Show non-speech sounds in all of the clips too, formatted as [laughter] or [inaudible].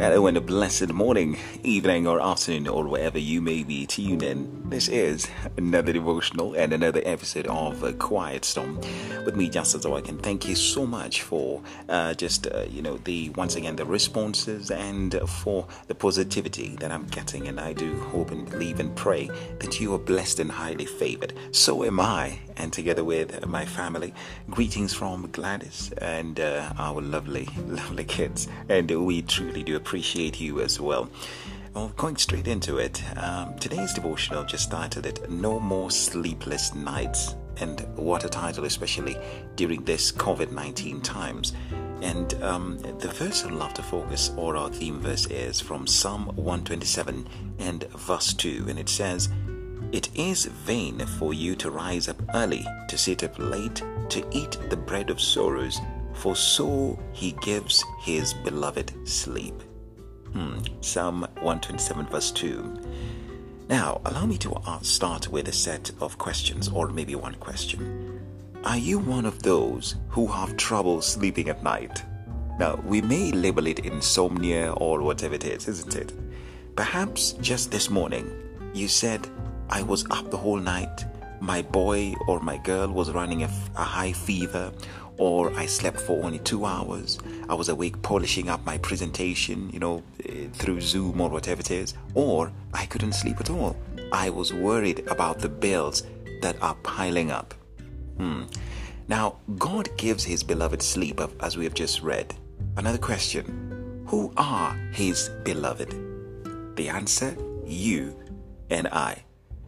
and a blessed morning, evening, or afternoon, or wherever you may be tuned in. This is another devotional and another episode of a Quiet Storm with me, Justice can Thank you so much for uh, just, uh, you know, the once again, the responses and for the positivity that I'm getting. And I do hope and believe and pray that you are blessed and highly favored. So am I, and together with my family. Greetings from Gladys and uh, our lovely, [laughs] lovely kids. And we truly do appreciate you as well. Well, going straight into it, um, today's devotional just started at No More Sleepless Nights. And what a title, especially during this COVID 19 times. And um, the verse I'd love to focus, or our theme verse, is from Psalm 127 and verse 2. And it says, It is vain for you to rise up early, to sit up late, to eat the bread of sorrows for so he gives his beloved sleep. Hmm. Psalm 127, verse 2. Now, allow me to start with a set of questions, or maybe one question. Are you one of those who have trouble sleeping at night? Now, we may label it insomnia or whatever it is, isn't it? Perhaps just this morning, you said, I was up the whole night, my boy or my girl was running a, a high fever, or I slept for only two hours. I was awake polishing up my presentation, you know, eh, through Zoom or whatever it is, or I couldn't sleep at all. I was worried about the bills that are piling up. Hmm. Now, God gives His beloved sleep, as we have just read. Another question Who are His beloved? The answer you and I.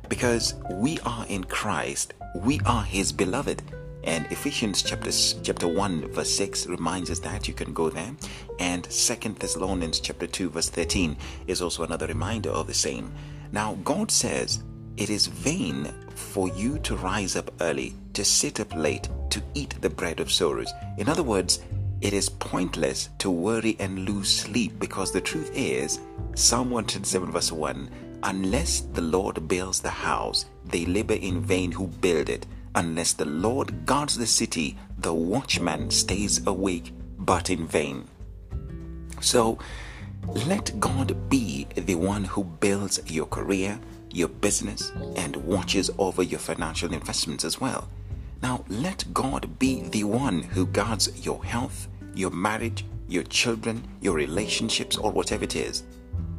Because we are in Christ, we are His beloved. And Ephesians chapter, chapter 1 verse 6 reminds us that you can go there. And Second Thessalonians chapter 2 verse 13 is also another reminder of the same. Now God says, it is vain for you to rise up early, to sit up late, to eat the bread of sorrows. In other words, it is pointless to worry and lose sleep because the truth is, Psalm 127 verse 1 Unless the Lord builds the house, they labor in vain who build it. Unless the Lord guards the city, the watchman stays awake, but in vain. So, let God be the one who builds your career, your business, and watches over your financial investments as well. Now, let God be the one who guards your health, your marriage, your children, your relationships, or whatever it is.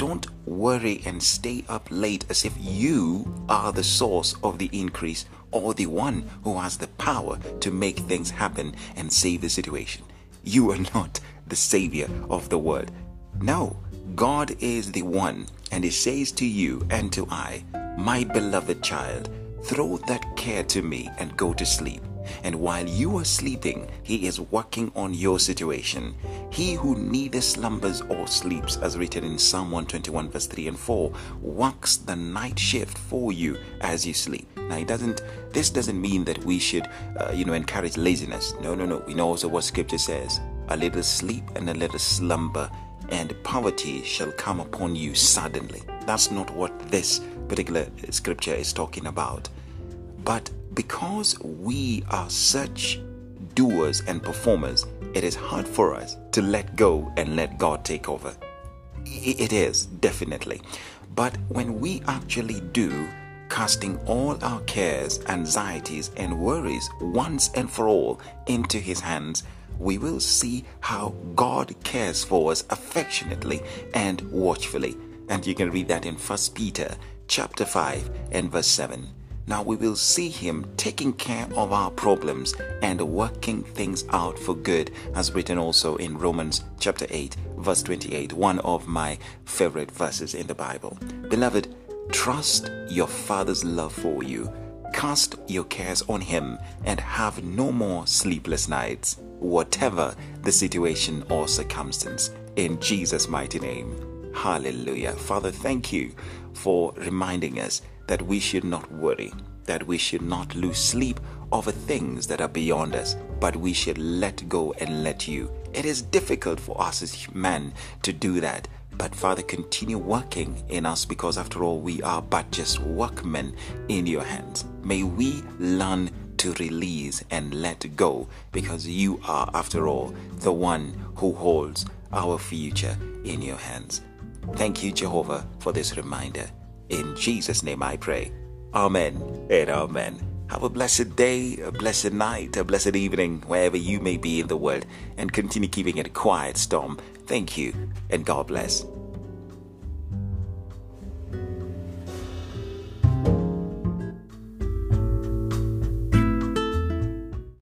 Don't worry and stay up late as if you are the source of the increase or the one who has the power to make things happen and save the situation. You are [laughs] not the savior of the world. No, God is the one, and He says to you and to I, My beloved child, throw that care to me and go to sleep. And while you are sleeping, He is working on your situation. He who neither slumbers or sleeps, as written in Psalm 121, verse 3 and 4, works the night shift for you as you sleep. Now, it doesn't. This doesn't mean that we should, uh, you know, encourage laziness. No, no, no. We know also what Scripture says: a little sleep and a little slumber, and poverty shall come upon you suddenly. That's not what this particular scripture is talking about. But because we are such doers and performers, it is hard for us to let go and let God take over. It is, definitely. But when we actually do, casting all our cares, anxieties, and worries once and for all into His hands, we will see how God cares for us affectionately and watchfully. And you can read that in 1 Peter chapter 5 and verse 7. Now we will see Him taking care of our problems and working things out for good, as written also in Romans chapter 8, verse 28, one of my favorite verses in the Bible. Beloved, trust your Father's love for you. Cast your cares on Him and have no more sleepless nights, whatever the situation or circumstance. In Jesus' mighty name. Hallelujah. Father, thank you for reminding us that we should not worry, that we should not lose sleep over things that are beyond us, but we should let go and let you. It is difficult for us as men to do that. But Father, continue working in us because after all, we are but just workmen in your hands. May we learn to release and let go because you are, after all, the one who holds our future in your hands. Thank you, Jehovah, for this reminder. In Jesus' name I pray. Amen and amen. Have a blessed day, a blessed night, a blessed evening, wherever you may be in the world, and continue keeping it a quiet storm. Thank you, and God bless.